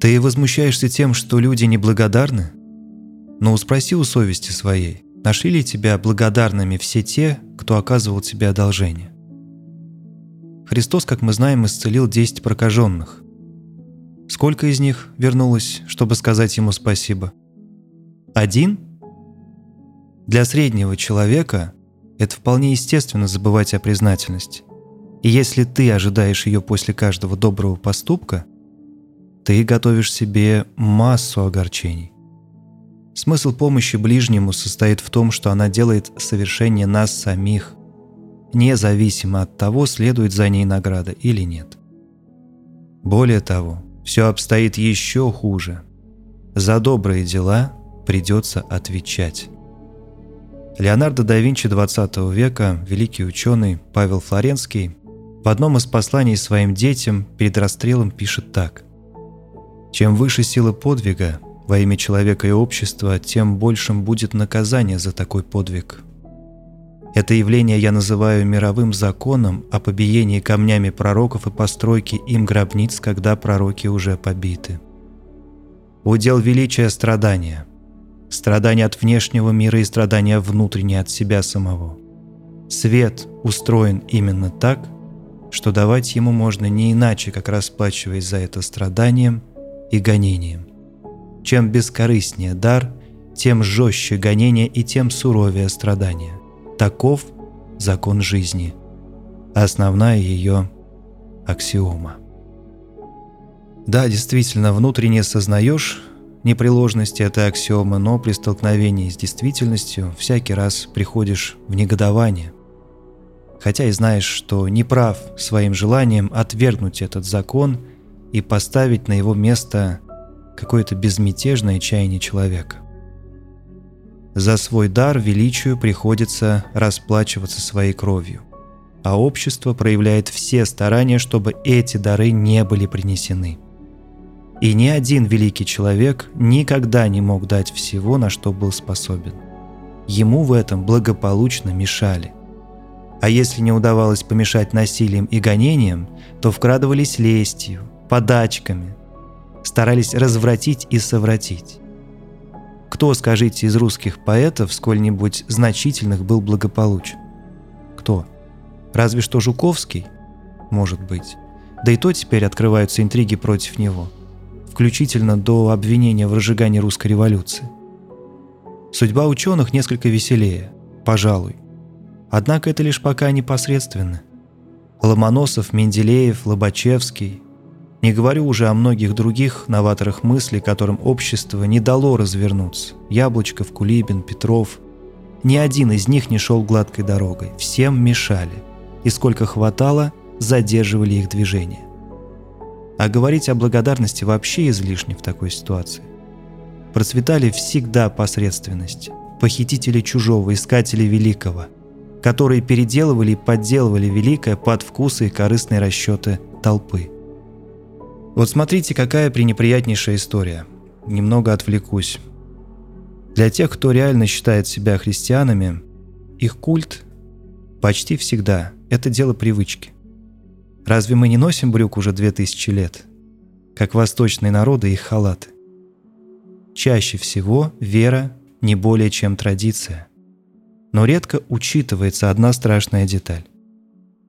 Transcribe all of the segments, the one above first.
Ты возмущаешься тем, что люди неблагодарны? Но спроси у совести своей, нашли ли тебя благодарными все те, кто оказывал тебе одолжение? Христос, как мы знаем, исцелил 10 прокаженных. Сколько из них вернулось, чтобы сказать ему спасибо? Один? Для среднего человека это вполне естественно забывать о признательности. И если ты ожидаешь ее после каждого доброго поступка, ты готовишь себе массу огорчений. Смысл помощи ближнему состоит в том, что она делает совершение нас самих, независимо от того, следует за ней награда или нет. Более того, все обстоит еще хуже. За добрые дела придется отвечать. Леонардо да Винчи XX века, великий ученый Павел Флоренский, в одном из посланий своим детям перед расстрелом пишет так. «Чем выше сила подвига во имя человека и общества, тем большим будет наказание за такой подвиг. Это явление я называю мировым законом о побиении камнями пророков и постройке им гробниц, когда пророки уже побиты. Удел величия страдания. Страдания от внешнего мира и страдания внутренние от себя самого. Свет устроен именно так – что давать ему можно не иначе, как расплачиваясь за это страданием и гонением. Чем бескорыстнее дар, тем жестче гонение и тем суровее страдание. Таков закон жизни, основная ее аксиома. Да, действительно, внутренне сознаешь непреложность этой аксиомы, но при столкновении с действительностью всякий раз приходишь в негодование – хотя и знаешь, что не прав своим желанием отвергнуть этот закон и поставить на его место какое-то безмятежное чаяние человека. За свой дар величию приходится расплачиваться своей кровью, а общество проявляет все старания, чтобы эти дары не были принесены. И ни один великий человек никогда не мог дать всего, на что был способен. Ему в этом благополучно мешали – а если не удавалось помешать насилием и гонением, то вкрадывались лестью, подачками, старались развратить и совратить. Кто, скажите, из русских поэтов сколь-нибудь значительных был благополучен? Кто? Разве что Жуковский? Может быть. Да и то теперь открываются интриги против него, включительно до обвинения в разжигании русской революции. Судьба ученых несколько веселее, пожалуй – Однако это лишь пока непосредственно. Ломоносов, Менделеев, Лобачевский. Не говорю уже о многих других новаторах мыслей, которым общество не дало развернуться. Яблочков, Кулибин, Петров. Ни один из них не шел гладкой дорогой. Всем мешали. И сколько хватало, задерживали их движение. А говорить о благодарности вообще излишне в такой ситуации. Процветали всегда посредственность. Похитители чужого, искатели великого – которые переделывали и подделывали великое под вкусы и корыстные расчеты толпы. Вот смотрите, какая пренеприятнейшая история. Немного отвлекусь. Для тех, кто реально считает себя христианами, их культ почти всегда – это дело привычки. Разве мы не носим брюк уже две тысячи лет? Как восточные народы их халаты. Чаще всего вера не более чем традиция но редко учитывается одна страшная деталь.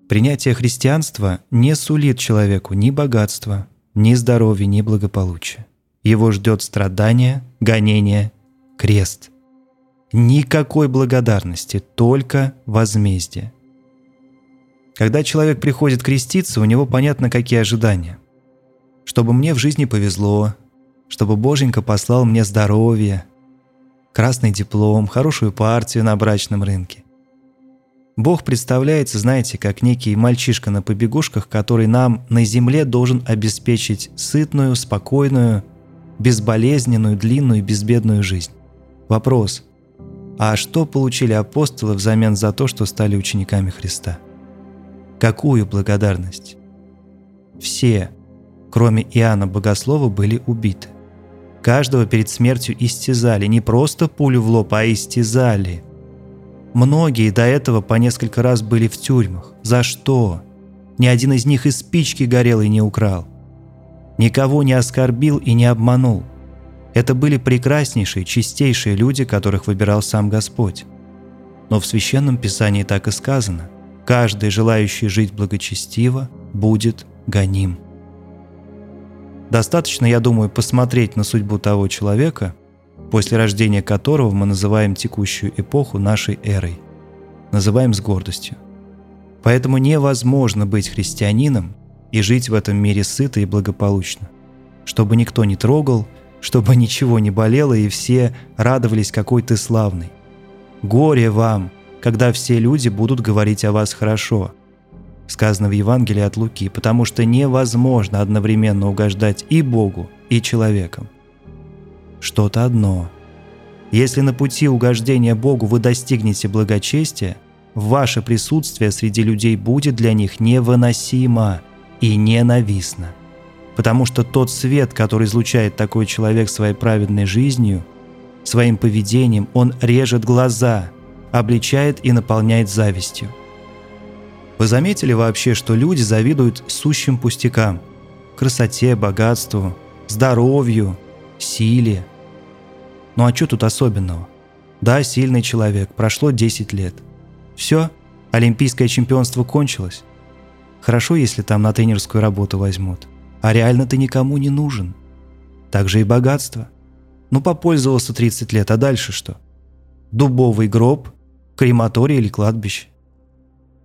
Принятие христианства не сулит человеку ни богатства, ни здоровья, ни благополучия. Его ждет страдание, гонение, крест. Никакой благодарности, только возмездие. Когда человек приходит креститься, у него понятно, какие ожидания. Чтобы мне в жизни повезло, чтобы Боженька послал мне здоровье, красный диплом, хорошую партию на брачном рынке. Бог представляется, знаете, как некий мальчишка на побегушках, который нам на земле должен обеспечить сытную, спокойную, безболезненную, длинную и безбедную жизнь. Вопрос. А что получили апостолы взамен за то, что стали учениками Христа? Какую благодарность? Все, кроме Иоанна Богослова, были убиты. Каждого перед смертью истязали, не просто пулю в лоб, а истязали. Многие до этого по несколько раз были в тюрьмах. За что? Ни один из них и спички горелой не украл. никого не оскорбил и не обманул. Это были прекраснейшие, чистейшие люди, которых выбирал сам Господь. Но в Священном Писании так и сказано – каждый, желающий жить благочестиво, будет гоним. Достаточно, я думаю, посмотреть на судьбу того человека, после рождения которого мы называем текущую эпоху нашей эрой. Называем с гордостью. Поэтому невозможно быть христианином и жить в этом мире сыто и благополучно. Чтобы никто не трогал, чтобы ничего не болело и все радовались, какой ты славный. Горе вам, когда все люди будут говорить о вас хорошо. Сказано в Евангелии от Луки, потому что невозможно одновременно угождать и Богу, и человекам. Что-то одно. Если на пути угождения Богу вы достигнете благочестия, ваше присутствие среди людей будет для них невыносимо и ненавистно. Потому что тот свет, который излучает такой человек своей праведной жизнью, Своим поведением он режет глаза, обличает и наполняет завистью. Вы заметили вообще, что люди завидуют сущим пустякам – красоте, богатству, здоровью, силе. Ну а что тут особенного? Да, сильный человек, прошло 10 лет. Все, олимпийское чемпионство кончилось. Хорошо, если там на тренерскую работу возьмут. А реально ты никому не нужен. Так же и богатство – ну, попользовался 30 лет, а дальше что? Дубовый гроб, крематорий или кладбище.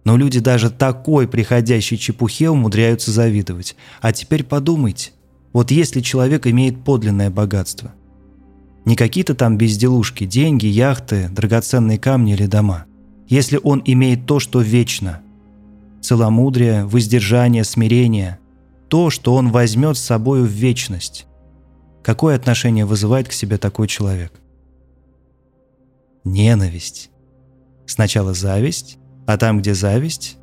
Но люди даже такой приходящей чепухе умудряются завидовать. А теперь подумайте, вот если человек имеет подлинное богатство, не какие-то там безделушки, деньги, яхты, драгоценные камни или дома. Если он имеет то, что вечно, целомудрие, воздержание, смирение, то, что он возьмет с собою в вечность, Какое отношение вызывает к себе такой человек? Ненависть. Сначала зависть, а там, где зависть,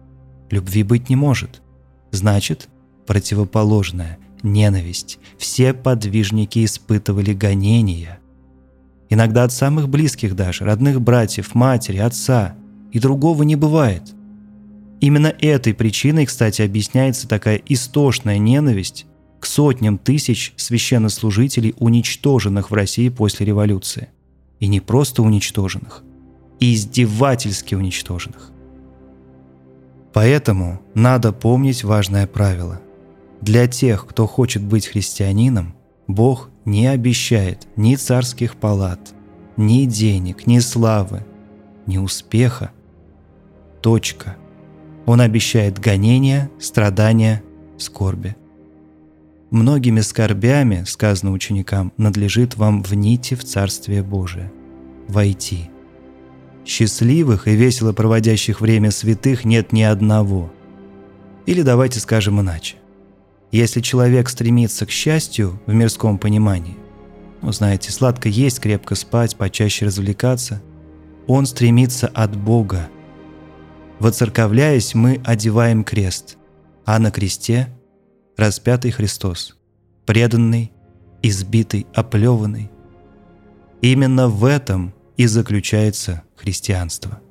любви быть не может. Значит, противоположное – ненависть. Все подвижники испытывали гонения. Иногда от самых близких даже, родных братьев, матери, отца. И другого не бывает. Именно этой причиной, кстати, объясняется такая истошная ненависть к сотням тысяч священнослужителей, уничтоженных в России после революции. И не просто уничтоженных, и издевательски уничтоженных. Поэтому надо помнить важное правило. Для тех, кто хочет быть христианином, Бог не обещает ни царских палат, ни денег, ни славы, ни успеха. Точка. Он обещает гонения, страдания, скорби. Многими скорбями, сказано ученикам, надлежит вам в нити в Царствие Божие. Войти. Счастливых и весело проводящих время святых нет ни одного. Или давайте скажем иначе. Если человек стремится к счастью в мирском понимании, ну, знаете, сладко есть, крепко спать, почаще развлекаться, он стремится от Бога. Воцерковляясь, мы одеваем крест, а на кресте распятый Христос, преданный, избитый, оплеванный. Именно в этом и заключается христианство.